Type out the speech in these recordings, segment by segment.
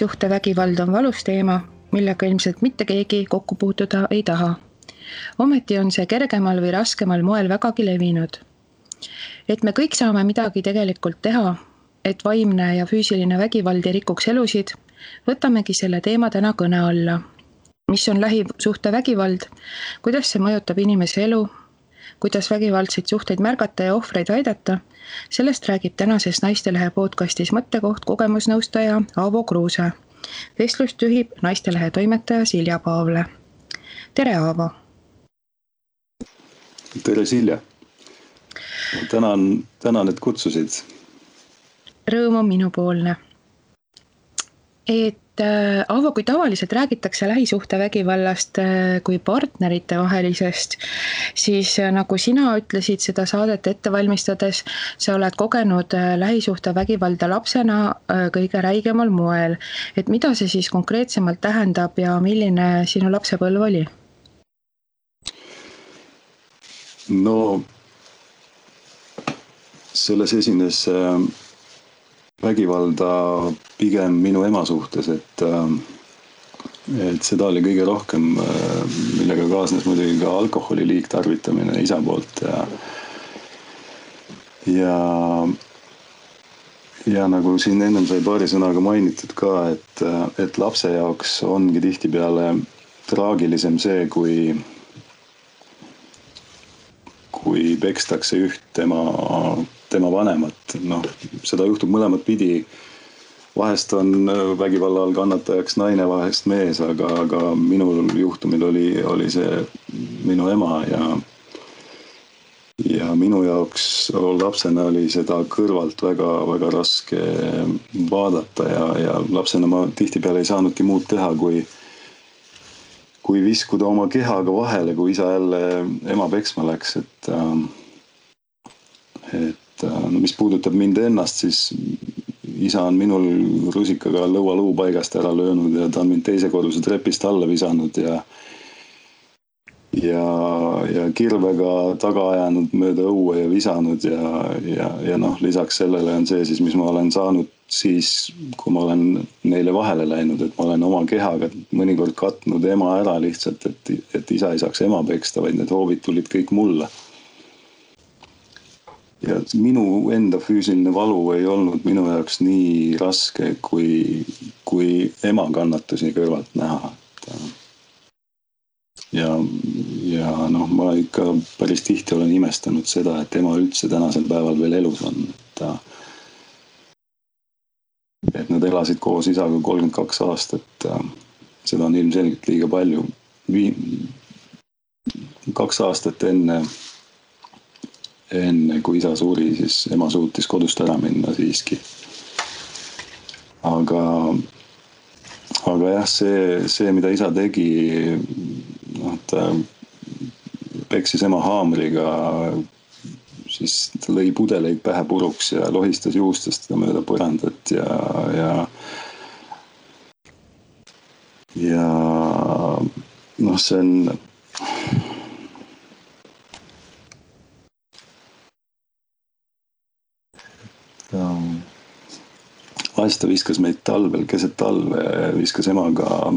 lähisuhtevägivald on valus teema, millega ilmselt mitte keegi kokku puutuda ei taha. ometi on see kergemal või raskemal moel vägagi levinud. et me kõik saame midagi tegelikult teha, et vaimne ja füüsiline vägivald ei rikuks elusid, võtamegi selle teema täna kõne alla. mis on lähisuhtevägivald, kuidas see mõjutab inimese elu, kuidas vägivaldseid suhteid märgata ja ohvreid aidata, sellest räägib tänases Naistelehe podcastis mõttekoht kogemusnõustaja Aavo Kruuse. vestlust juhib Naistelehe toimetaja Silja Paavle. tere, Aavo! tere, Silja! tänan, tänan, et kutsusid. Rõõm on minupoolne. et Aavo, kui tavaliselt räägitakse lähisuhtevägivallast äh, kui partnerite vahelisest, siis äh, nagu sina ütlesid seda saadet ette valmistades, sa oled kogenud lähisuhtevägivalda lapsena kõige räigemal moel. et mida see siis konkreetsemalt tähendab ja milline sinu lapsepõlv oli? no selles esines äh vägivalda pigem minu ema suhtes, et, äh, et seda oli kõige rohkem, äh, millega kaasnes muidugi ka alkoholi liigtarvitamine isa poolt ja, ja, ja nagu siin ennem sai paari sõnaga mainitud ka, et, et lapse jaoks ongi tihtipeale traagilisem see, kui kui pekstakse üht tema tema vanemat, noh, seda juhtub mõlemat pidi. vahest on äh, vägivalla all kannatajaks naine, vahest mees, aga, aga minul juhtumil oli, oli see minu ema ja ja minu jaoks lapsena oli seda kõrvalt väga-väga raske vaadata ja, ja lapsena ma tihtipeale ei saanudki muud teha, kui, kui viskuda oma kehaga vahele, kui isa jälle ema peksma läks, et, äh, et et äh, mis puudutab mind ennast, siis isa on minul rusikaga lõualuu paigast ära löönud ja ta on mind teise korruse trepist alla visanud ja ja, ja kirvega taga ajanud mööda õue ja visanud ja, ja, ja noh, lisaks sellele on see siis, mis ma olen saanud siis, kui ma olen neile vahele läinud, et ma olen oma kehaga mõnikord katnud ema ära lihtsalt, et, et isa ei saaks ema peksta, vaid need hoovid tulid kõik mulle ja minu enda füüsiline valu ei olnud minu jaoks nii raske, kui, kui ema kannatusi kõrvalt näha. ja, ja noh, ma ikka päris tihti olen imestanud seda, et ema üldse tänasel päeval veel elus on, et ta. et nad elasid koos isaga kolmkümmend kaks aastat. seda on ilmselgelt liiga palju. kaks aastat enne enne kui isa suri, siis ema suutis kodust ära minna siiski. aga, aga jah, see, see, mida isa tegi, noh, ta peksis ema haamriga, siis ta lõi pudeleid pähe puruks ja lohistas juustest teda mööda põrandat ja, ja ja noh, see on vahest ta viskas meid talvel, keset talve, viskas emaga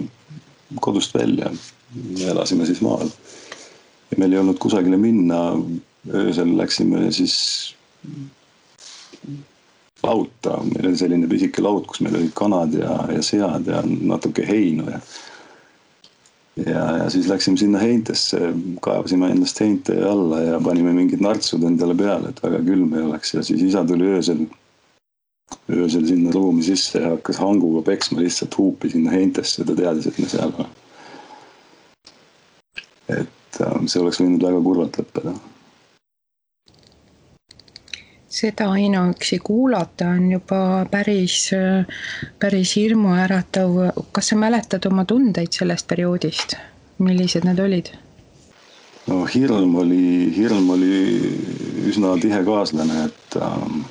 kodust välja. me elasime siis maal. ja meil ei olnud kusagile minna. öösel läksime siis lauta, meil oli selline pisike laut, kus meil olid kanad ja, ja sead ja natuke heinu ja. ja, ja siis läksime sinna heintesse, kaevasime ennast heinte alla ja panime mingid nartsud endale peale, et väga külm ei oleks ja siis isa tuli öösel öösel sinna ruumi sisse ja hakkas hanguga peksma lihtsalt huupi sinna heintesse, ta teadis, et me seal oleme. et äh, see oleks võinud väga kurvalt lõppeda. seda ainuüksi kuulata on juba päris, päris hirmuäratav. kas sa mäletad oma tundeid sellest perioodist, millised need olid? no hirm oli, hirm oli üsna tihe kaaslane, et ähm,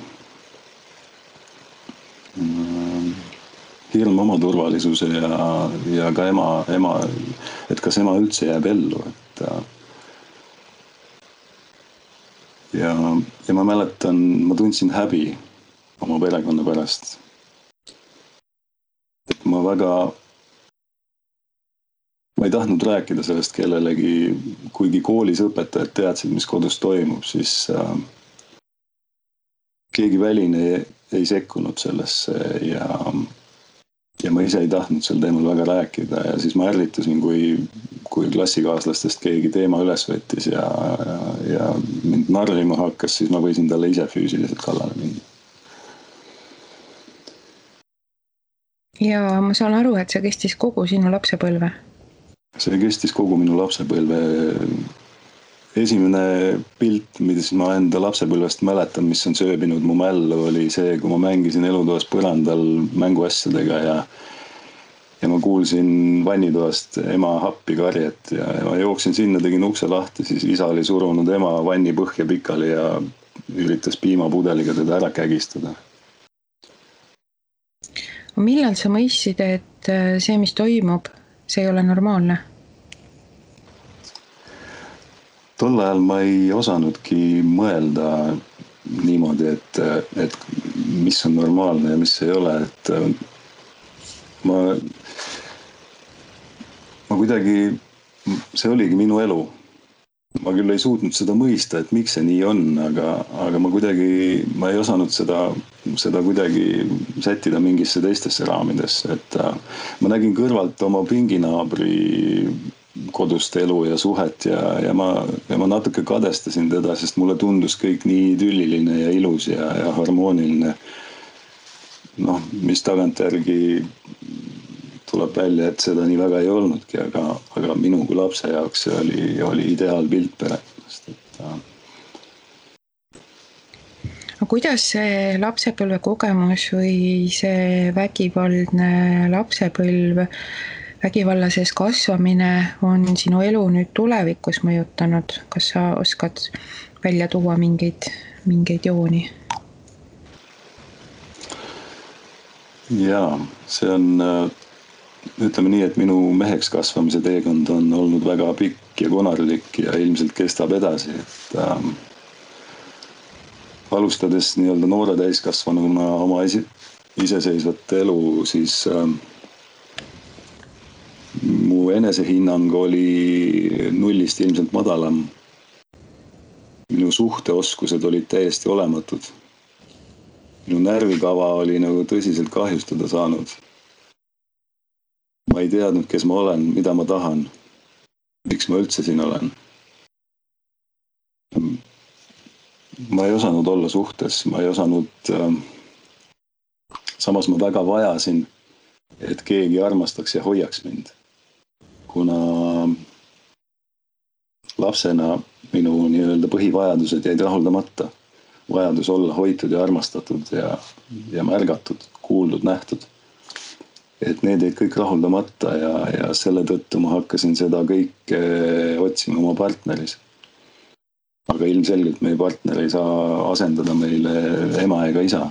hirm oma turvalisuse ja, ja ka ema, ema, et kas ema üldse jääb ellu, et. ja, ja ma mäletan, ma tundsin häbi oma perekonna pärast. ma väga, ma ei tahtnud rääkida sellest kellelegi, kuigi koolis õpetajad teadsid, mis kodus toimub, siis äh, keegi väline ei, sekkunud sellesse ja ja ma ise ei tahtnud sel teemal väga rääkida ja siis ma ärritusin, kui, kui klassikaaslastest keegi teema üles võttis ja, ja, ja mind narrima hakkas, siis ma võisin talle ise füüsiliselt kallale minna. ja ma saan aru, et see kestis kogu sinu lapsepõlve? see kestis kogu minu lapsepõlve esimene pilt, mis ma enda lapsepõlvest mäletan, mis on sööbinud mu mällu, oli see, kui ma mängisin elutoas põrandal mänguasjadega ja ja ma kuulsin vannitoast ema appikarjet ja, ja ma jooksin sinna, tegin ukse lahti, siis isa oli surunud ema vanni põhja pikali ja üritas piimapudeliga teda ära kägistada. millal sa mõistsid, et see, mis toimub, see ei ole normaalne? Tol ajal ma ei osanudki mõelda niimoodi, et, et mis on normaalne ja mis ei ole, et ma, ma kuidagi, see oligi minu elu. ma küll ei suutnud seda mõista, et miks see nii on, aga, aga ma kuidagi, ma ei osanud seda, seda kuidagi sättida mingisse teistesse raamidesse, et ma nägin kõrvalt oma pinginaabri kodust elu ja suhet ja, ja ma, ja ma natuke kadestasin teda, sest mulle tundus kõik nii idülliline ja ilus ja, ja harmooniline. noh, mis tagantjärgi tuleb välja, et seda nii väga ei olnudki, aga, aga minu kui lapse jaoks see oli, oli ideaalpilt perekonnast, et aga kuidas see lapsepõlvekogemus või see vägivaldne lapsepõlv vägivalla sees kasvamine on sinu elu nüüd tulevikus mõjutanud, kas sa oskad välja tuua mingeid, mingeid jooni? jaa, see on, ütleme nii, et minu meheks kasvamise teekond on olnud väga pikk ja konarlik ja ilmselt kestab edasi, et äh, alustades nii-öelda noore täiskasvanuna oma esi, iseseisvat elu, siis äh, mu enesehinnang oli nullist ilmselt madalam. minu suhteoskused olid täiesti olematud. minu närvikava oli nagu tõsiselt kahjustada saanud. ma ei teadnud, kes ma olen, mida ma tahan. miks ma üldse siin olen? ma ei osanud olla suhtes, ma ei osanud äh,. samas ma väga vajasin, et keegi armastaks ja hoiaks mind kuna lapsena minu nii-öelda põhivajadused jäid rahuldamata. vajadus olla hoitud ja armastatud ja, ja märgatud, kuuldud, nähtud. et need jäid kõik rahuldamata ja, ja selle tõttu ma hakkasin seda kõike otsima oma partneris. aga ilmselgelt meie partner ei saa asendada meile ema ega isa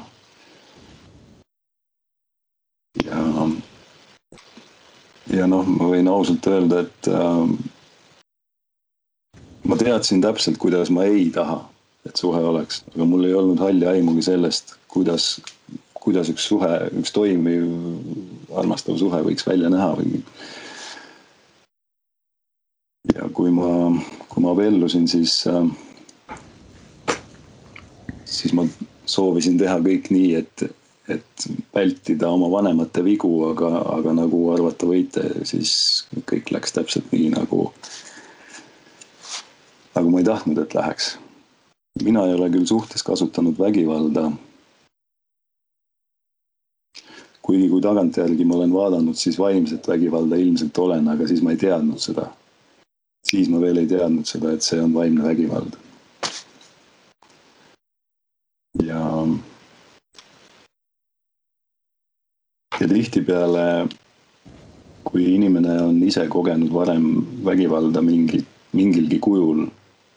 ja noh, ma võin ausalt öelda, et äh, ma teadsin täpselt, kuidas ma ei taha, et suhe oleks, aga mul ei olnud halli aimugi sellest, kuidas, kuidas üks suhe, üks toimiv, armastav suhe võiks välja näha või. ja kui ma, kui ma abiellusin, siis äh,, siis ma soovisin teha kõik nii, et et vältida oma vanemate vigu, aga, aga nagu arvata võite, siis kõik läks täpselt nii, nagu, nagu ma ei tahtnud, et läheks. mina ei ole küll suhtes kasutanud vägivalda. kuigi, kui tagantjärgi ma olen vaadanud, siis vaimset vägivalda ilmselt olen, aga siis ma ei teadnud seda. siis ma veel ei teadnud seda, et see on vaimne vägivald. ja ja tihtipeale, kui inimene on ise kogenud varem vägivalda mingi, mingilgi kujul,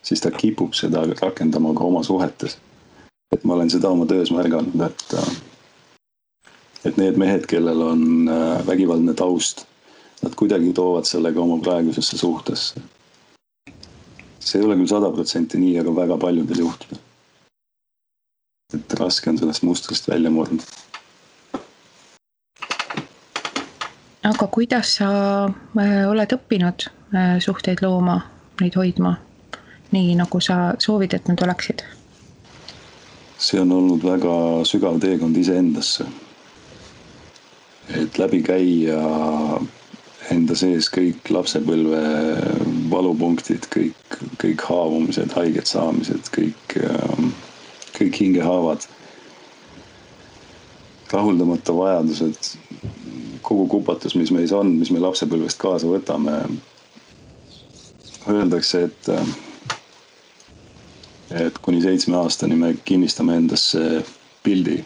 siis ta kipub seda rakendama ka oma suhetes. et ma olen seda oma töös märganud, et, et need mehed, kellel on äh, vägivaldne taust, nad kuidagi toovad selle ka oma praegusesse suhtesse. see ei ole küll sada protsenti nii, aga väga paljudel juhtudel. et raske on sellest mustrist välja murda aga kuidas sa äh, oled õppinud äh, suhteid looma, neid hoidma, nii nagu sa soovid, et nad oleksid? see on olnud väga sügav teekond iseendasse. et läbi käia enda sees kõik lapsepõlve valupunktid, kõik, kõik haavumised, haiget saamised, kõik, ähm, kõik hingehaavad. rahuldamata vajadused, kogu kupatus, mis meis on, mis me lapsepõlvest kaasa võtame. Öeldakse, et, et kuni seitsme aastani me kinnistame endasse pildi,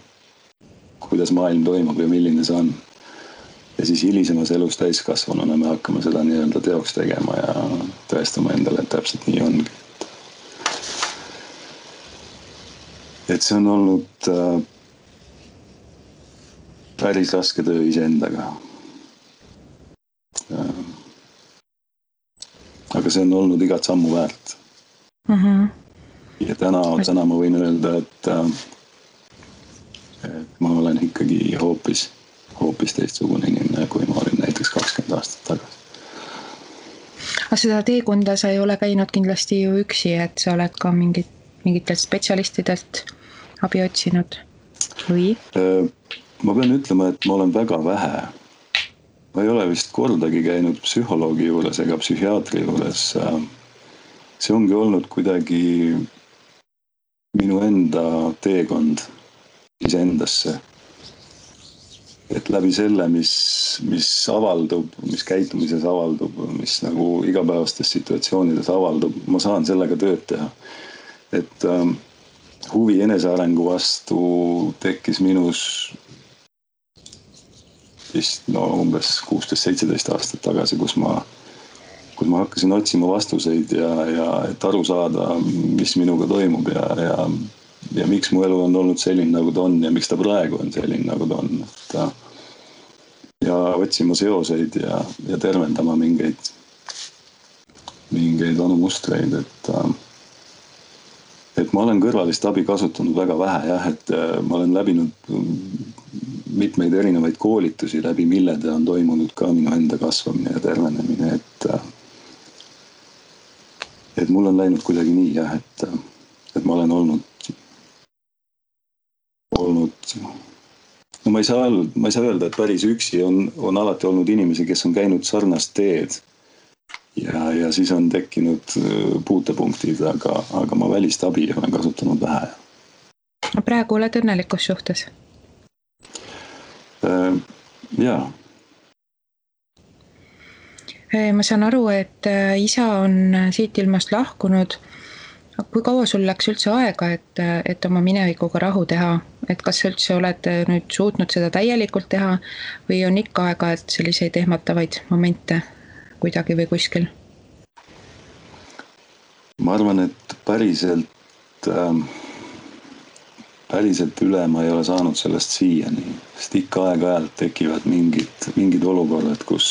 kuidas maailm toimub ja milline see on ja siis hilisemas elus täiskasvanuna me hakkame seda nii-öelda teoks tegema ja tõestama endale, et täpselt nii ongi. et see on olnud äh, päris raske töö iseendaga äh,. aga see on olnud igat sammu väärt mm. -hmm. ja täna, täna ma võin öelda, et äh,, et ma olen ikkagi hoopis hoopis teistsugune inimene, kui ma olin näiteks kakskümmend aastat tagasi. aga seda teekonda sa ei ole käinud kindlasti ju üksi, et sa oled ka mingit, mingitelt spetsialistidelt abi otsinud või? Ma pean ütlema, et ma olen väga vähe. ma ei ole vist kordagi käinud psühholoogi juures ega psühhiaatri juures. See ongi olnud kuidagi minu enda teekond iseendasse et läbi selle, mis, mis avaldub, mis käitumises avaldub, mis nagu igapäevastes situatsioonides avaldub, ma saan sellega tööd teha. et ähm, huvi enesearengu vastu tekkis minus vist no umbes kuusteist, seitseteist aastat tagasi, kus ma, kus ma hakkasin otsima vastuseid ja, ja et aru saada, mis minuga toimub ja, ja ja miks mu elu on olnud selline, nagu ta on ja miks ta praegu on selline, nagu ta on, et. ja otsima seoseid ja, ja tervendama mingeid, mingeid vanu mustreid, et. et ma olen kõrvalist abi kasutanud väga vähe jah, et ma olen läbinud mitmeid erinevaid koolitusi, läbi millede on toimunud ka minu enda kasvamine ja tervenemine, et. et mul on läinud kuidagi nii jah, et, et ma olen olnud olnud, no ma ei saa, ma ei saa öelda, et päris üksi on, on alati olnud inimesi, kes on käinud sarnast teed. ja, ja siis on tekkinud äh, puutepunktid, aga, aga ma välist abi olen kasutanud vähe. praegu oled õnnelikus suhtes? Äh, jaa. Äh, ma saan aru, et isa on siit ilmast lahkunud. Kui kaua sul läks üldse aega, et, et oma minevikuga rahu teha, et kas sa üldse oled nüüd suutnud seda täielikult teha või on ikka aeg-ajalt selliseid ehmatavaid momente kuidagi või kuskil? ma arvan, et päriselt äh,, päriselt üle ma ei ole saanud sellest siiani, sest ikka aeg-ajalt tekivad mingid, mingid olukorrad, kus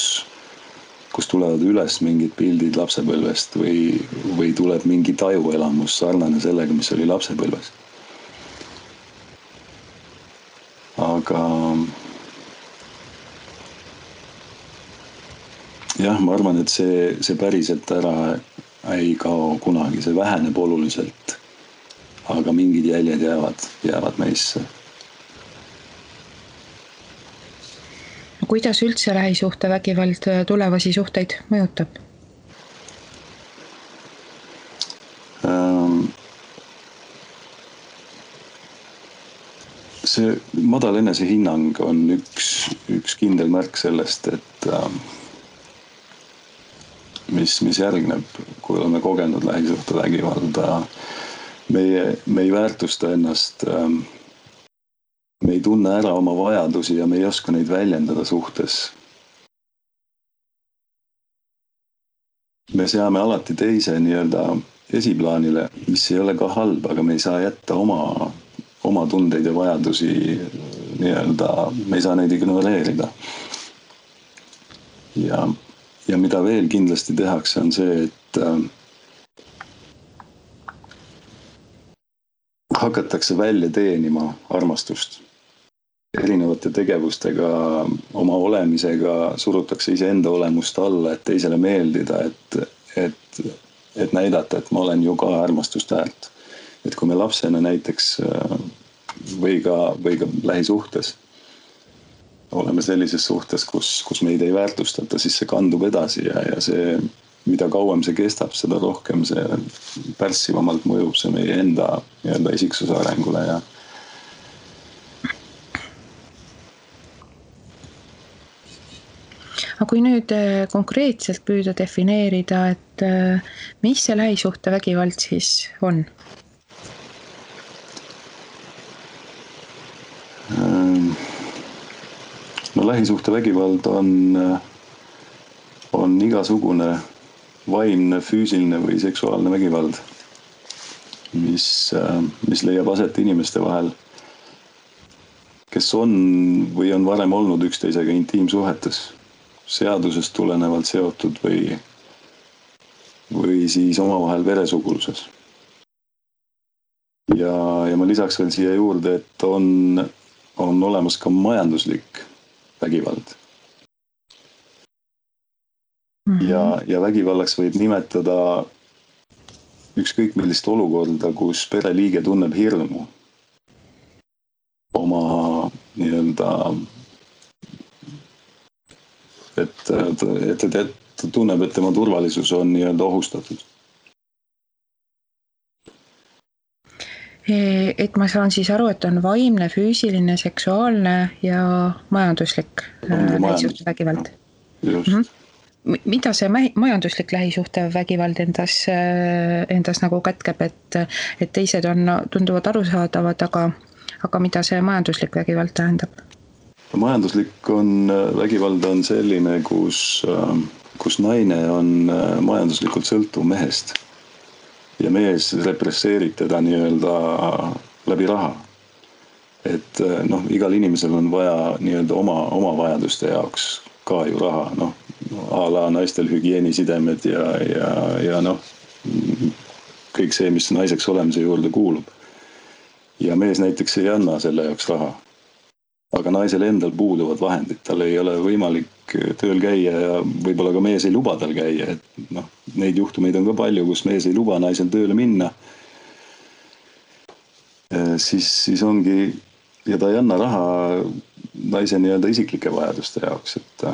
kust tulevad üles mingid pildid lapsepõlvest või, või tuleb mingi tajuelamus sarnane sellega, mis oli lapsepõlves. aga jah, ma arvan, et see, see päriselt ära ei kao kunagi, see väheneb oluliselt. Aga mingid jäljed jäävad, jäävad meisse kuidas üldse lähisuhtevägivald äh, tulevasi suhteid mõjutab? Ähm, see madal enesehinnang on üks, üks kindel märk sellest, et ähm, mis, mis järgneb, kui oleme kogenud lähisuhtevägivalda. Meie, me ei väärtusta ennast ähm, me ei tunne ära oma vajadusi ja me ei oska neid väljendada suhtes. me seame alati teise nii-öelda esiplaanile, mis ei ole ka halb, aga me ei saa jätta oma, oma tundeid ja vajadusi nii-öelda, me ei saa neid ignoreerida. ja, ja mida veel kindlasti tehakse, on see, et äh, hakatakse välja teenima armastust erinevate tegevustega, oma olemisega surutakse iseenda olemust alla, et teisele meeldida, et, et, et näidata, et ma olen ju ka armastust väärt. et kui me lapsena näiteks või ka, või ka lähisuhtes oleme sellises suhtes, kus, kus meid ei väärtustata, siis see kandub edasi ja, ja see, mida kauem see kestab, seda rohkem see pärssivamalt mõjub see meie enda nii-öelda isiksuse arengule ja aga kui nüüd äh, konkreetselt püüda defineerida, et äh, mis see lähisuhtevägivald siis on? Ähm, no lähisuhtevägivald on, äh, on igasugune vaimne, füüsiline või seksuaalne vägivald, mis, mis leiab aset inimeste vahel, kes on või on varem olnud üksteisega intiimsuhetes seadusest tulenevalt seotud või, või siis omavahel veresuguluses. ja, ja ma lisaks veel siia juurde, et on, on olemas ka majanduslik vägivald. Ja, ja vägivallaks võib nimetada ükskõik millist olukorda, kus pereliige tunneb hirmu oma nii-öelda et, et, et, et ta tunneb, et tema turvalisus on nii-öelda ohustatud. et ma saan siis aru, et on vaimne, füüsiline, seksuaalne ja majanduslik äh, lähisuhtevägivald. just mm. -hmm mida see majanduslik lähisuhtevägivald endas, äh, endas nagu kätkeb, et, et teised on, tunduvad arusaadavad, aga, aga mida see majanduslik vägivald tähendab? majanduslik on, vägivald on selline, kus, ähm, kus naine on äh, majanduslikult sõltuv mehest. ja mees represseerib teda nii-öelda läbi raha. et äh, noh, igal inimesel on vaja nii-öelda oma, oma vajaduste jaoks ka ju raha, noh a la naistel hügieenisidemed ja, ja, ja noh, kõik see, mis naiseks olemise juurde kuulub. ja mees näiteks ei anna selle jaoks raha aga naisel endal puuduvad vahendid, tal ei ole võimalik tööl käia ja võib-olla ka mees ei luba tal käia, et noh, neid juhtumeid on ka palju, kus mees ei luba naisel tööle minna. siis, siis ongi ja ta ei anna raha naise nii-öelda isiklike vajaduste jaoks, et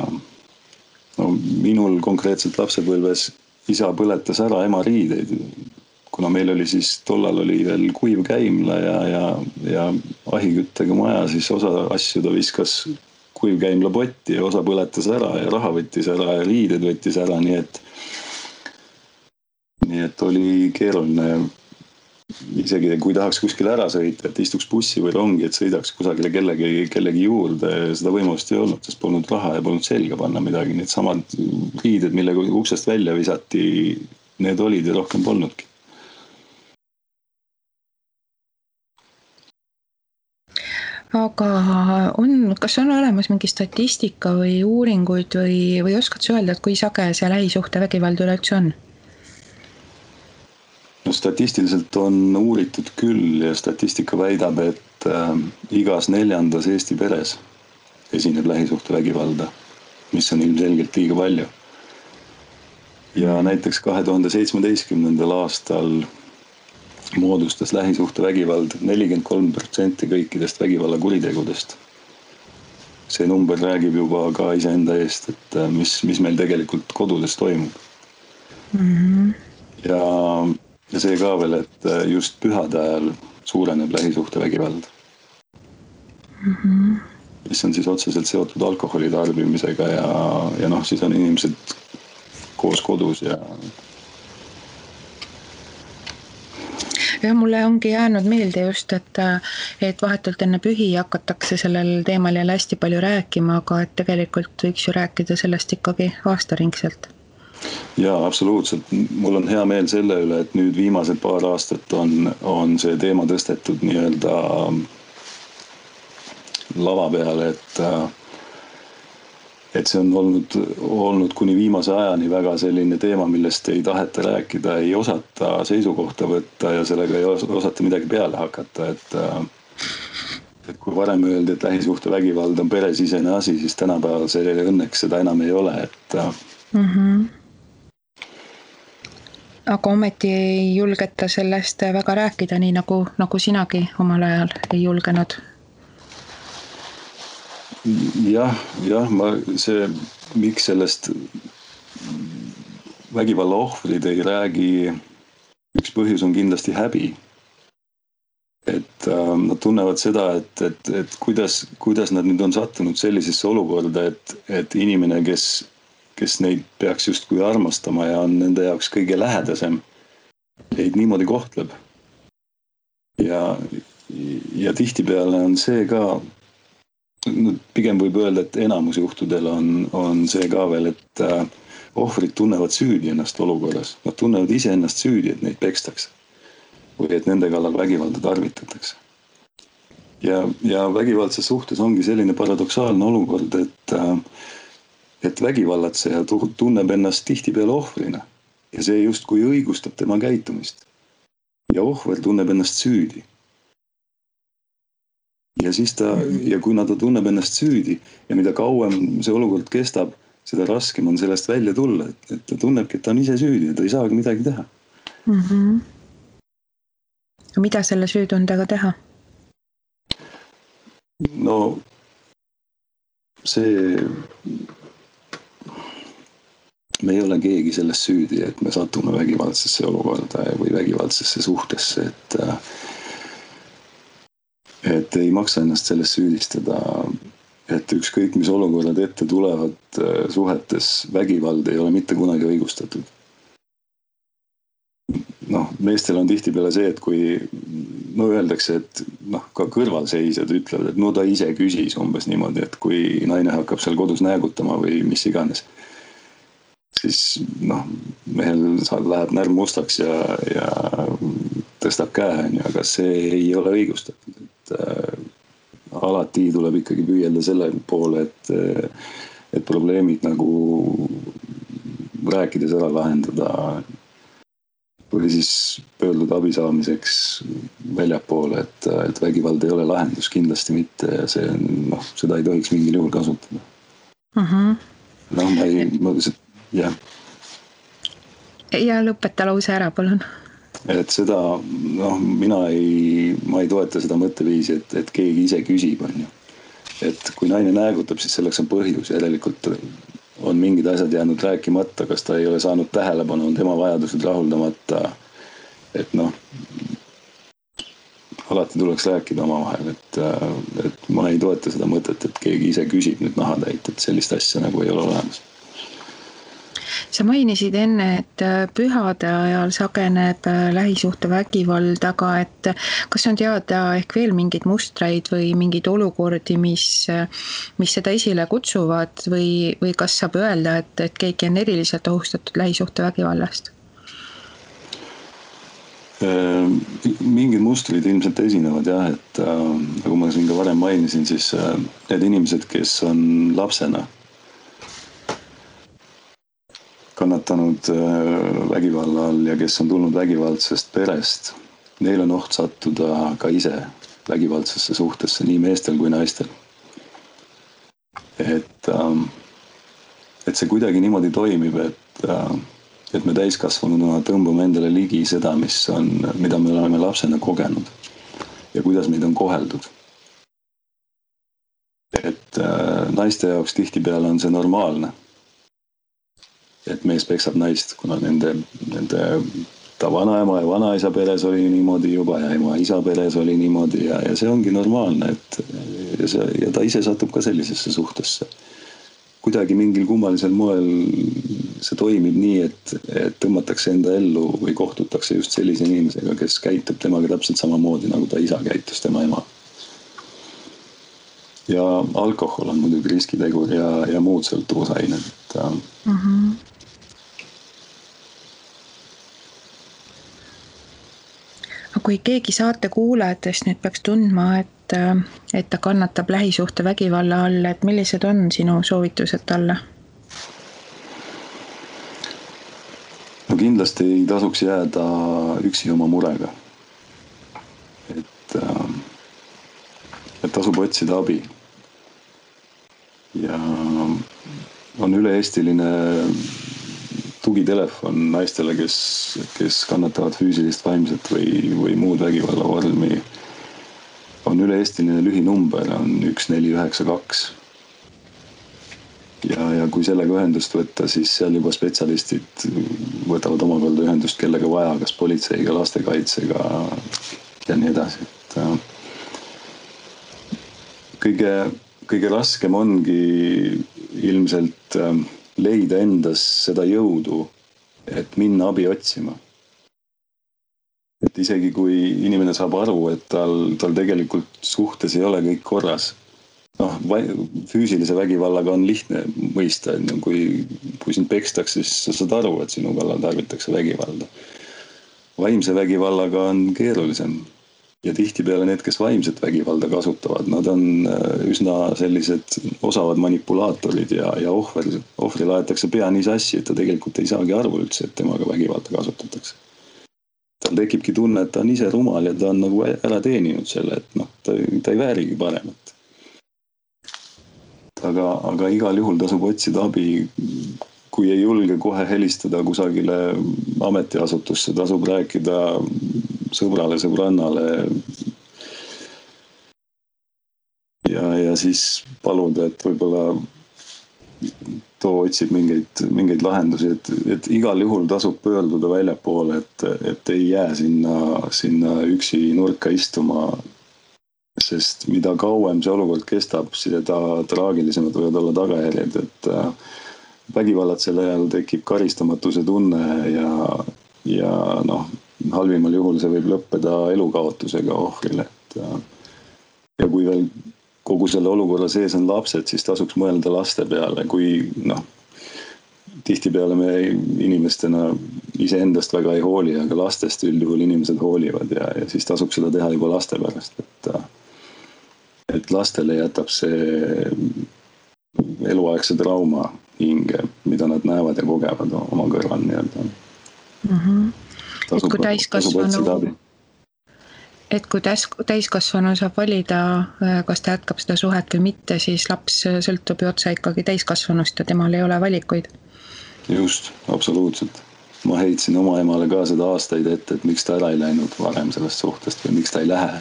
no minul konkreetselt lapsepõlves isa põletas ära ema riideid kuna meil oli siis tollal oli veel kuiv käimla ja, ja, ja ahiküttega maja, siis osa asju ta viskas kuivkäimla potti ja osa põletas ära ja raha võttis ära ja riided võttis ära, nii et. nii et oli keeruline. Isegi kui tahaks kuskile ära sõita, et istuks bussi või rongi, et sõidaks kusagile kellegi, kellegi juurde, seda võimalust ei olnud, sest polnud raha ja polnud selga panna midagi, needsamad riided, millega uksest välja visati, need olid ja rohkem polnudki aga on, kas on olemas mingi statistika või uuringuid või, või oskad sa öelda, et kui sage see lähisuhtevägivald üleüldse on? No statistiliselt on uuritud küll ja statistika väidab, et äh, igas neljandas Eesti peres esineb lähisuhtevägivalda, mis on ilmselgelt liiga palju. ja näiteks kahe tuhande seitsmeteistkümnendal aastal moodustas lähisuhtevägivald nelikümmend kolm protsenti kõikidest vägivallakuritegudest. see number räägib juba ka iseenda eest, et äh, mis, mis meil tegelikult kodudes toimub mm. -hmm. ja, ja see ka veel, et äh, just pühade ajal suureneb lähisuhtevägivald mm. -hmm. mis on siis otseselt seotud alkoholi tarbimisega ja, ja noh, siis on inimesed koos kodus ja jah, mulle ongi jäänud meelde just, et, et vahetult enne pühi hakatakse sellel teemal jälle hästi palju rääkima, aga et tegelikult võiks ju rääkida sellest ikkagi aastaringselt jaa, absoluutselt, mul on hea meel selle üle, et nüüd viimased paar aastat on, on see teema tõstetud nii-öelda lava peale, et et see on olnud, olnud kuni viimase ajani väga selline teema, millest ei taheta rääkida, ei osata seisukohta võtta ja sellega ei osata midagi peale hakata, et. Et kui varem öeldi, et lähisuhtevägivald on peresisene asi, siis tänapäeval see õnneks seda enam ei ole, et mm. -hmm. Aga ometi ei julgeta sellest väga rääkida, nii nagu, nagu sinagi omal ajal ei julgenud. jah, jah, ma see, miks sellest vägivalla ohvrid ei räägi, üks põhjus on kindlasti häbi et äh, nad tunnevad seda, et, et, et kuidas, kuidas nad nüüd on sattunud sellisesse olukorda, et, et inimene, kes, kes neid peaks justkui armastama ja on nende jaoks kõige lähedasem, neid niimoodi kohtleb. ja, ja tihtipeale on see ka, no pigem võib öelda, et enamus juhtudel on, on see ka veel, et äh, ohvrid tunnevad süüdi ennast olukorras, nad tunnevad iseennast süüdi, et neid pekstakse või et nende kallal vägivalda tarvitatakse. ja, ja vägivaldses suhtes ongi selline paradoksaalne olukord, et, äh, et vägivallatseja tunneb ennast tihtipeale ohvrina ja see justkui õigustab tema käitumist. ja ohver tunneb ennast süüdi. ja siis ta ja kuna ta tunneb ennast süüdi ja mida kauem see olukord kestab, seda raskem on sellest välja tulla, et, et ta tunnebki, et ta on ise süüdi ja ta ei saagi midagi teha mm. -hmm mida selle süütundega teha? no see, me ei ole keegi selles süüdi, et me satume vägivaldsesse olukorda või vägivaldsesse suhtesse, et et ei maksa ennast selles süüdistada, et ükskõik, mis olukorrad ette tulevad suhetes, vägivald ei ole mitte kunagi õigustatud noh, meestel on tihtipeale see, et kui no öeldakse, et noh, ka kõrvalseisjad ütlevad, et no ta ise küsis umbes niimoodi, et kui naine hakkab seal kodus näägutama või mis iganes. Siis noh, mehel läheb närv mustaks ja, ja tõstab käe, on ju, aga see ei ole õigustatud, et äh, alati tuleb ikkagi püüelda selle poole, et, et probleemid nagu rääkides ära lahendada või siis pöörduda abi saamiseks väljapoole, et, et vägivald ei ole lahendus, kindlasti mitte ja see on noh, seda ei tohiks mingil juhul kasutada. Mm -hmm.. noh, ma ei, ma jah. ja lõpeta lause ära, palun. et seda noh, mina ei, ma ei toeta seda mõtteviisi, et, et keegi ise küsib, on ju. et kui naine näägutab, siis selleks on põhjus, järelikult on mingid asjad jäänud rääkimata, kas ta ei ole saanud tähelepanu, on tema vajadused rahuldamata. et noh, alati tuleks rääkida omavahel, et, et ma ei toeta seda mõtet, et keegi ise küsib nüüd nahatäit, et sellist asja nagu ei ole olemas sa mainisid enne, et äh, pühade ajal sageneb äh, lähisuhtevägivald, aga et äh, kas on teada ehk veel mingeid mustreid või mingeid olukordi, mis, mis seda esile kutsuvad või, või kas saab öelda, et, et keegi on eriliselt ohustatud lähisuhtevägivallast? mingid mustrid ilmselt esinevad jah, et äh, nagu ma siin ka varem mainisin, siis äh, need inimesed, kes on lapsena kannatanud äh, vägivalla all ja kes on tulnud vägivaldsest perest, neil on oht sattuda ka ise vägivaldsesse suhtesse, nii meestel kui naistel. et, ähm, et see kuidagi niimoodi toimib, et, äh, et me täiskasvanuna tõmbame endale ligi seda, mis on, mida me oleme lapsena kogenud ja kuidas meid on koheldud. et äh, naiste jaoks tihtipeale on see normaalne et mees peksab naist, kuna nende, nende ta vanaema ja vanaisa peres oli niimoodi juba ja ema-isa peres oli niimoodi ja, ja see ongi normaalne, et ja see ja ta ise satub ka sellisesse suhtesse. kuidagi mingil kummalisel moel see toimib nii, et, et tõmmatakse enda ellu või kohtutakse just sellise inimesega, kes käitub temaga täpselt samamoodi, nagu ta isa käitus tema ema. ja alkohol on muidugi riskitegur ja, ja muud sõltuvusained, et mm. -hmm kui keegi saate kuulajatest nüüd peaks tundma, et, et ta kannatab lähisuhtevägivalla all, et millised on sinu soovitused talle? no kindlasti ei tasuks jääda üksi oma murega. et, et tasub otsida abi. ja on üle-eestiline tugitelefon naistele, kes, kes kannatavad füüsilist, vaimset või, või muud vägivallavormi. on üle-eestiline lühinumber, on üks, neli, üheksa, kaks ja, ja kui sellega ühendust võtta, siis seal juba spetsialistid võtavad omakorda ühendust kellega vaja, kas politseiga, lastekaitsega ja nii edasi, et äh, kõige, kõige raskem ongi ilmselt äh, leida endas seda jõudu, et minna abi otsima. et isegi kui inimene saab aru, et tal, tal tegelikult suhtes ei ole kõik korras noh, füüsilise vägivallaga on lihtne mõista, on ju, kui, kui sind pekstakse, siis sa saad aru, et sinu kallal tarvitakse vägivalda. vaimse vägivallaga on keerulisem ja tihtipeale need, kes vaimset vägivalda kasutavad, nad on äh, üsna sellised osavad manipulaatorid ja, ja ohver, ohvril aetakse pea nii sassi, et ta tegelikult ei saagi aru üldse, et temaga vägivalda kasutatakse. tal tekibki tunne, et ta on ise rumal ja ta on nagu ära teeninud selle, et noh, ta, ta ei väärigi paremat aga, aga igal juhul tasub otsida abi. Kui ei julge kohe helistada kusagile ametiasutusse, tasub rääkida sõbrale, sõbrannale. ja, ja siis paluda, et võib-olla too otsib mingeid, mingeid lahendusi, et, et igal juhul tasub pöörduda väljapoole, et, et ei jää sinna, sinna üksi nurka istuma sest mida kauem see olukord kestab, seda traagilisemad võivad olla tagajärjed, et äh, vägivallatsejal ajal tekib karistamatuse tunne ja, ja noh, halvimal juhul see võib lõppeda elukaotusega ohvrile, et äh, ja kui veel kogu selle olukorra sees on lapsed, siis tasuks mõelda laste peale, kui noh, tihtipeale me inimestena iseendast väga ei hooli, aga lastest üldjuhul inimesed hoolivad ja, ja siis tasub seda teha juba laste pärast, et äh, et lastele jätab see eluaegse trauma hinge, mida nad näevad ja kogevad oma kõrval nii-öelda mm. -hmm. et kui täiskasvanu, et kui täis, täiskasvanu saab valida, kas ta jätkab seda suhet või mitte, siis laps sõltub ju otse ikkagi täiskasvanust ja temal ei ole valikuid. just, absoluutselt. ma heitsin oma emale ka seda aastaid ette, et miks ta ära ei läinud varem sellest suhtest või miks ta ei lähe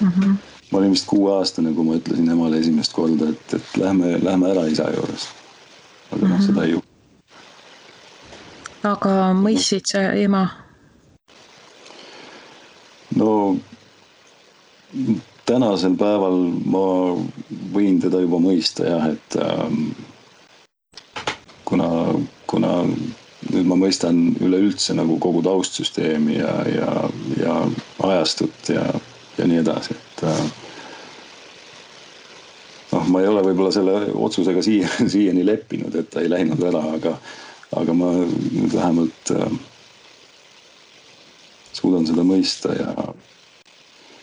mm. -hmm ma olin vist kuueaastane, kui ma ütlesin emale esimest korda, et, et lähme, lähme ära isa juurest. Aga noh seda ei juhtu. aga mõistsid sa ema? no tänasel päeval ma võin teda juba mõista jah, et ähm, kuna, kuna nüüd ma mõistan üleüldse nagu kogu taustsüsteemi ja, ja, ja ajastut ja ja nii edasi, et äh, ma ei ole võib-olla selle otsusega siia, siiani leppinud, et ta ei läinud ära, aga, aga ma nüüd vähemalt äh, suudan seda mõista ja,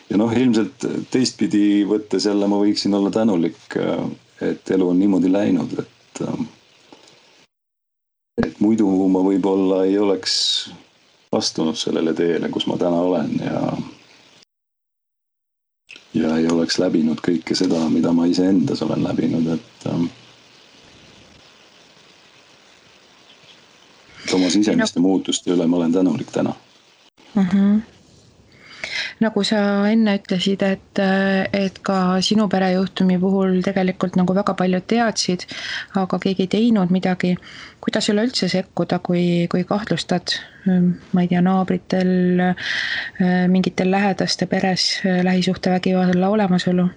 ja noh, ilmselt teistpidi võttes jälle ma võiksin olla tänulik, äh, et elu on niimoodi läinud, et äh, et muidu ma võib-olla ei oleks astunud sellele teele, kus ma täna olen ja ja ei oleks läbinud kõike seda, mida ma iseendas olen läbinud, et ähm, oma sisemiste no. muutuste üle ma olen tänulik täna mm. -hmm nagu sa enne ütlesid, et, et ka sinu perejuhtumi puhul tegelikult nagu väga paljud teadsid, aga keegi ei teinud midagi. kuidas üleüldse sekkuda, kui, kui kahtlustad, ma ei tea, naabritel, mingitel lähedaste peres lähisuhtevägivalla olemasolu?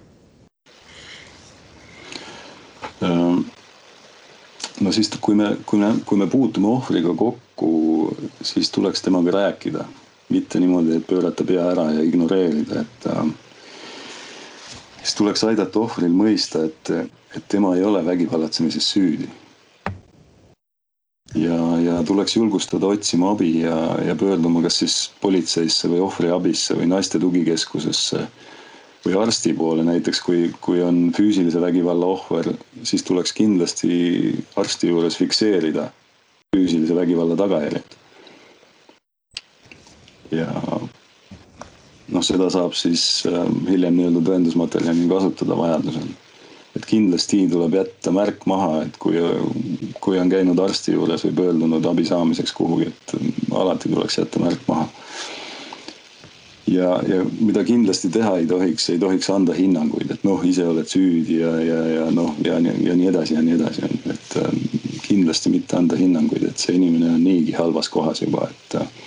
no siis, kui me, kui me, kui me puutume ohvriga kokku, siis tuleks temaga rääkida mitte niimoodi, pöörata pea ära ja ignoreerida, et äh, siis tuleks aidata ohvril mõista, et, et tema ei ole vägivallatsemises süüdi. ja, ja tuleks julgustada otsima abi ja, ja pöörduma kas siis politseisse või ohvriabisse või naiste tugikeskusesse või arsti poole näiteks, kui, kui on füüsilise vägivalla ohver, siis tuleks kindlasti arsti juures fikseerida füüsilise vägivalla tagajärjed ja noh, seda saab siis äh, hiljem nii-öelda tõendusmaterjalina kasutada vajadusel. et kindlasti tuleb jätta märk maha, et kui, kui on käinud arsti juures või pöördunud abi saamiseks kuhugi, et alati tuleks jätta märk maha. ja, ja mida kindlasti teha ei tohiks, ei tohiks anda hinnanguid, et noh, ise oled süüdi ja, ja, ja noh, ja, ja, nii edasi ja nii edasi, et äh, kindlasti mitte anda hinnanguid, et see inimene on niigi halvas kohas juba, et äh,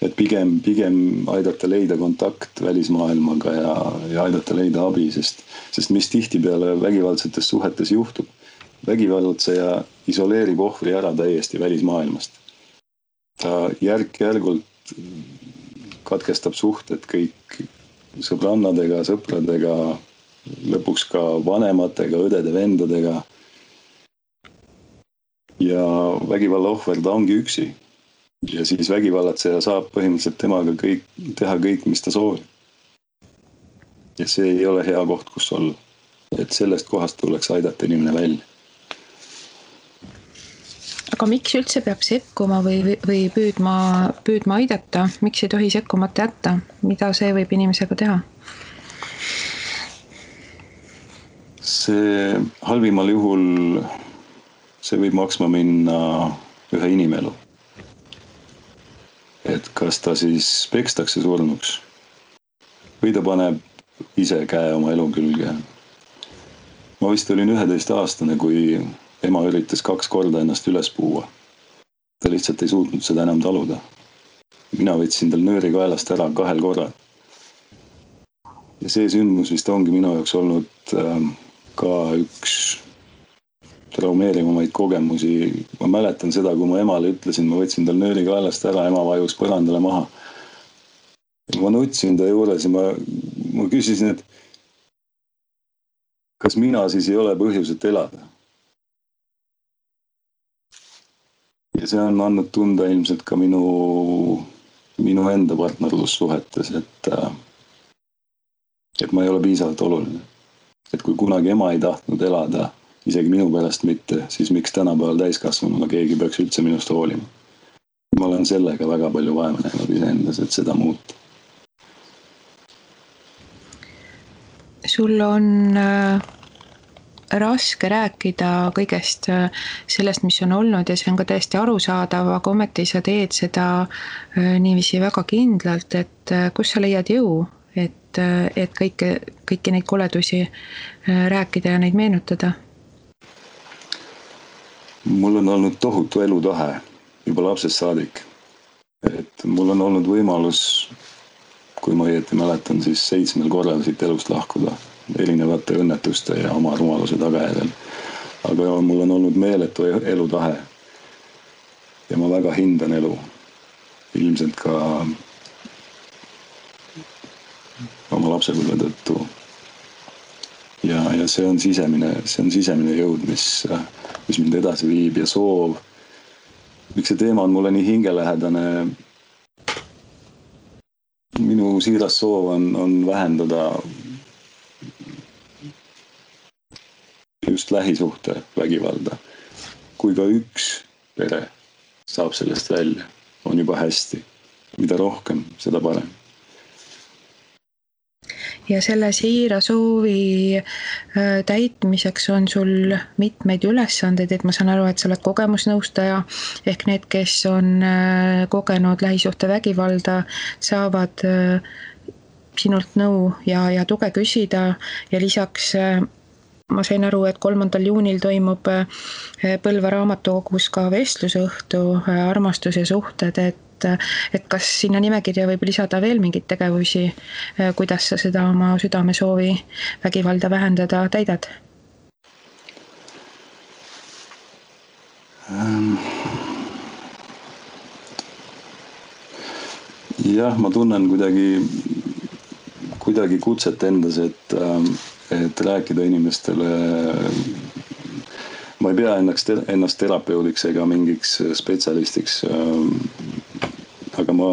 et pigem, pigem aidata leida kontakt välismaailmaga ja, ja aidata leida abi, sest, sest mis tihtipeale vägivaldsetes suhetes juhtub. vägivaldseja isoleerib ohvri ära täiesti välismaailmast. ta järk-järgult katkestab suhted kõik sõbrannadega, sõpradega, lõpuks ka vanematega, õdede-vendadega. ja vägivalla ohver, ta ongi üksi ja siis vägivallatseja saab põhimõtteliselt temaga kõik, teha kõik, mis ta soovib. ja see ei ole hea koht, kus olla. et sellest kohast tuleks aidata inimene välja. aga miks üldse peab sekkuma või, või püüdma, püüdma aidata, miks ei tohi sekkumata jätta, mida see võib inimesega teha? see halvimal juhul, see võib maksma minna ühe inimelu et kas ta siis pekstakse surnuks või ta paneb ise käe oma elu külge. ma vist olin üheteistaastane, kui ema üritas kaks korda ennast üles puua. ta lihtsalt ei suutnud seda enam taluda. mina võtsin tal nööri kaelast ära kahel korral. ja see sündmus vist ongi minu jaoks olnud äh, ka üks traumeerivamaid kogemusi. ma mäletan seda, kui ma emale ütlesin, ma võtsin tal nööri kaelast ära, ema vajus põrandale maha. ma nutsin ta juures ja ma, ma küsisin, et kas mina siis ei ole põhjuset elada. ja see on andnud tunda ilmselt ka minu, minu enda partnerlussuhetes, et, et ma ei ole piisavalt oluline. et kui kunagi ema ei tahtnud elada isegi minu pärast mitte, siis miks tänapäeval täiskasvanuna keegi peaks üldse minust hoolima? ma olen sellega väga palju vaeva näinud iseendas, et seda muuta. sul on äh, raske rääkida kõigest äh, sellest, mis on olnud ja see on ka täiesti arusaadav, aga ometi sa teed seda äh, niiviisi väga kindlalt, et kust sa leiad jõu, et, et kõike, kõiki neid koledusi rääkida ja neid meenutada mul on olnud tohutu elutahe juba lapsest saadik. et mul on olnud võimalus, kui ma õieti mäletan, siis seitsmel korral siit elust lahkuda erinevate õnnetuste ja oma rumaluse tagajärjel. aga mul on olnud meeletu elutahe. ja ma väga hindan elu. ilmselt ka oma lapsepõlve tõttu. Ja, ja see on sisemine, see on sisemine jõud, mis mis mind edasi viib ja soov. miks see teema on mulle nii hingelähedane? minu siiras soov on, on vähendada just lähisuhte vägivalda. kui ka üks pere saab sellest välja, on juba hästi. mida rohkem, seda parem ja selle siira soovi äh, täitmiseks on sul mitmeid ülesandeid, et ma saan aru, et sa oled kogemusnõustaja. Ehk need, kes on äh, kogenud lähisuhtevägivalda, saavad äh, sinult nõu ja, ja tuge küsida. Ja lisaks ma sain aru, et kolmandal juunil toimub Põlva raamatukogus ka vestlusõhtu Armastus ja suhted, et et, et kas sinna nimekirja võib lisada veel mingeid tegevusi, kuidas sa seda oma südamesoovi vägivalda vähendada täidad? Ähm. jah, ma tunnen kuidagi, kuidagi kutset endas, et, ähm, et rääkida inimestele ma ei pea ennast, ennast terapeudiks ega mingiks spetsialistiks. Aga ma,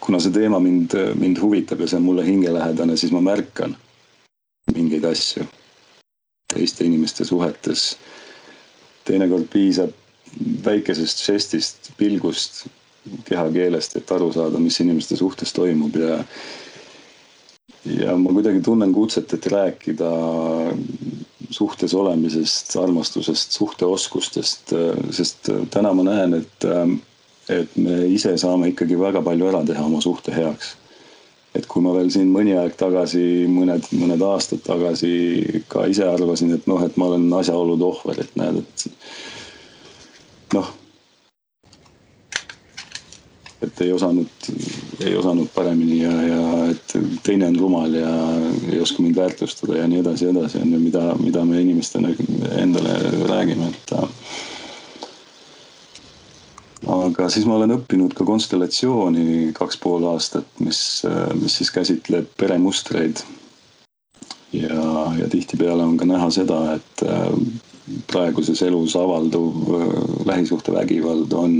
kuna see teema mind, mind huvitab ja see on mulle hingelähedane, siis ma märkan mingeid asju teiste inimeste suhetes. teinekord piisab väikesest žestist, pilgust, kehakeelest, et aru saada, mis inimeste suhtes toimub ja ja ma kuidagi tunnen kutset, et rääkida suhtes olemisest, armastusest, suhteoskustest, sest täna ma näen, et, et me ise saame ikkagi väga palju ära teha oma suhte heaks. et kui ma veel siin mõni aeg tagasi, mõned, mõned aastad tagasi ka ise arvasin, et noh, et ma olen asjaolude ohver, et näed, et noh et ei osanud, ei osanud paremini ja, ja et teine on rumal ja ei oska mind väärtustada ja nii edasi ja edasi on ju, mida, mida me inimestena endale räägime, et. Aga siis ma olen õppinud ka konstellatsiooni kaks pool aastat, mis, mis siis käsitleb peremustreid. ja, ja tihtipeale on ka näha seda, et praeguses elus avalduv lähisuhtevägivald on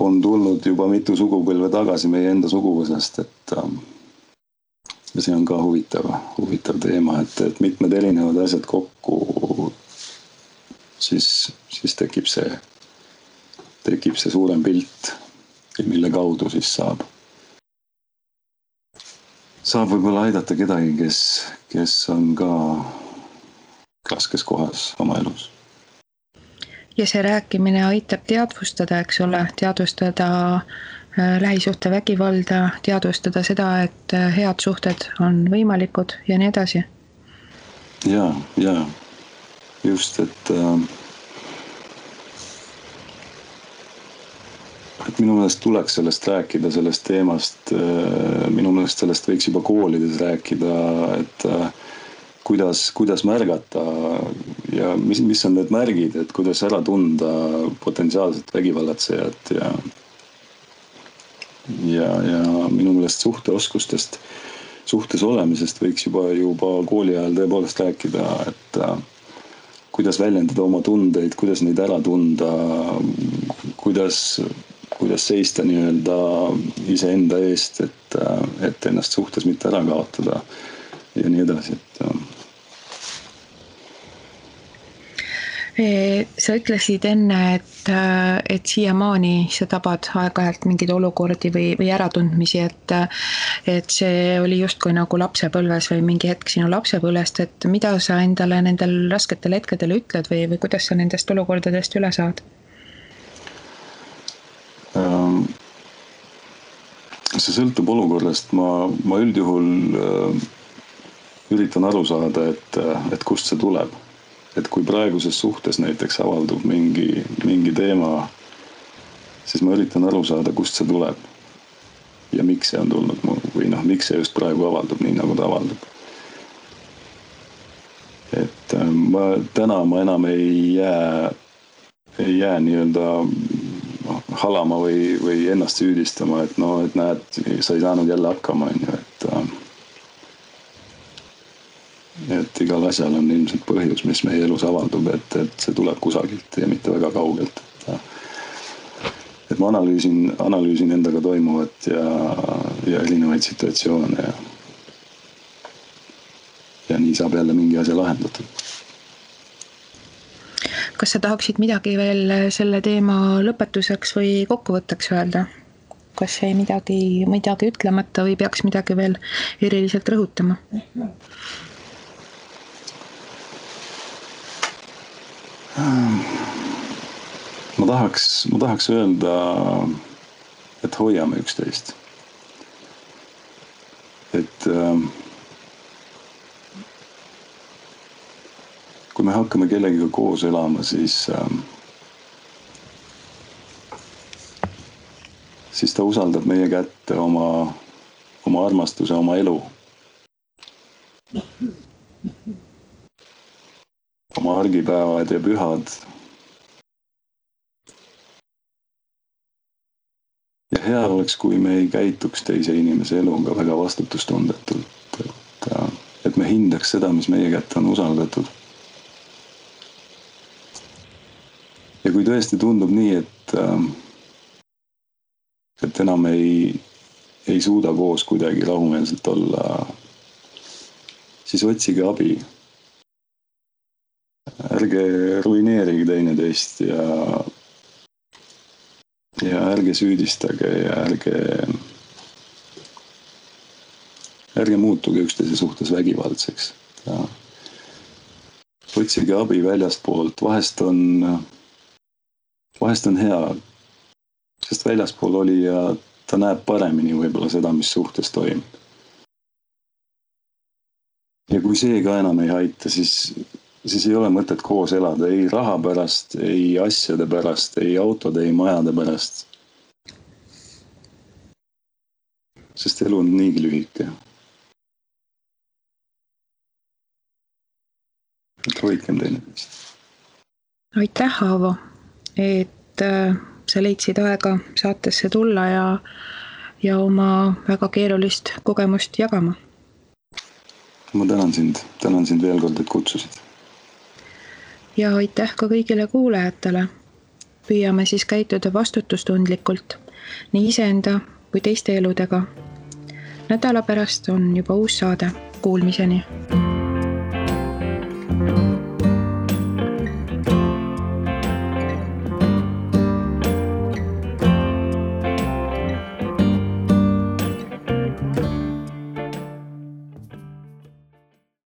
on tulnud juba mitu sugupõlve tagasi meie enda suguvõsast, et ähm, ja see on ka huvitav, huvitav teema, et, et mitmed erinevad asjad kokku, siis, siis tekib see, tekib see suurem pilt, mille kaudu siis saab, saab võib-olla aidata kedagi, kes, kes on ka raskes kohas oma elus. Ja see rääkimine aitab teadvustada, eks ole, teadvustada äh, lähisuhtevägivalda, teadvustada seda, et äh, head suhted on võimalikud ja nii edasi. ja, ja just, et äh, minu meelest tuleks sellest rääkida, sellest teemast, minu meelest sellest võiks juba koolides rääkida, et kuidas, kuidas märgata ja mis, mis on need märgid, et kuidas ära tunda potentsiaalset vägivallatsejat ja ja, ja minu meelest suhteoskustest, suhtes olemisest võiks juba, juba kooli ajal tõepoolest rääkida, et äh, kuidas väljendada oma tundeid, kuidas neid ära tunda, kuidas, kuidas seista nii-öelda iseenda eest, et, et ennast suhtes mitte ära kaotada ja nii edasi, et äh, sa ütlesid enne, et, et siiamaani sa tabad aeg-ajalt mingeid olukordi või, või äratundmisi, et et see oli justkui nagu lapsepõlves või mingi hetk sinu lapsepõlvest, et mida sa endale nendel rasketel hetkedel ütled või, või kuidas sa nendest olukordadest üle saad? See sõltub olukorrast, ma, ma üldjuhul äh, üritan aru saada, et, et kust see tuleb et kui praeguses suhtes näiteks avaldub mingi, mingi teema, siis ma üritan aru saada, kust see tuleb. ja miks see on tulnud või noh, miks see just praegu avaldub nii, nagu ta avaldub. et äh, ma täna ma enam ei jää, ei jää nii-öelda noh, halama või, või ennast süüdistama, et no, et näed, sa ei saanud jälle hakkama, on ju, et äh, et igal asjal on ilmselt põhjus, mis meie elus avaldub, et, et see tuleb kusagilt ja mitte väga kaugelt, et. et ma analüüsin, analüüsin endaga toimuvat ja, ja erinevaid situatsioone ja. ja nii saab jälle mingi asja lahendatud. Kas sa tahaksid midagi veel selle teema lõpetuseks või kokkuvõtteks öelda? kas jäi midagi, midagi ütlemata või peaks midagi veel eriliselt rõhutama? ma tahaks, ma tahaks öelda, et hoiame üksteist. et äh, kui me hakkame kellegiga koos elama, siis äh, siis ta usaldab meie kätte oma, oma armastuse, oma elu oma argipäevad ja pühad. ja hea oleks, kui me ei käituks teise inimese eluga väga vastutustundetult, et, et me hindaks seda, mis meie kätte on usaldatud. Ja kui tõesti tundub nii, et, et enam ei, ei suuda koos kuidagi rahumeelselt olla, siis otsige abi. Ärge ruineerige teineteist ja ja ärge süüdistage ja ärge, ärge muutuge üksteise suhtes vägivaldseks. Otsige abi väljastpoolt, vahest on, vahest on hea, sest väljaspool olija, ta näeb paremini võib-olla seda, mis suhtes toimub. ja kui see ka enam ei aita, siis, siis ei ole mõtet koos elada ei raha pärast, ei asjade pärast, ei autode, ei majade pärast. sest elu on niigi lühike hoidkem teineteist. aitäh, Aavo, et äh, sa leidsid aega saatesse tulla ja, ja oma väga keerulist kogemust jagama. ma tänan sind, tänan sind veel kord, et kutsusid. ja aitäh ka kõigile kuulajatele. püüame siis käituda vastutustundlikult nii iseenda kui teiste eludega. nädala pärast on juba uus saade, kuulmiseni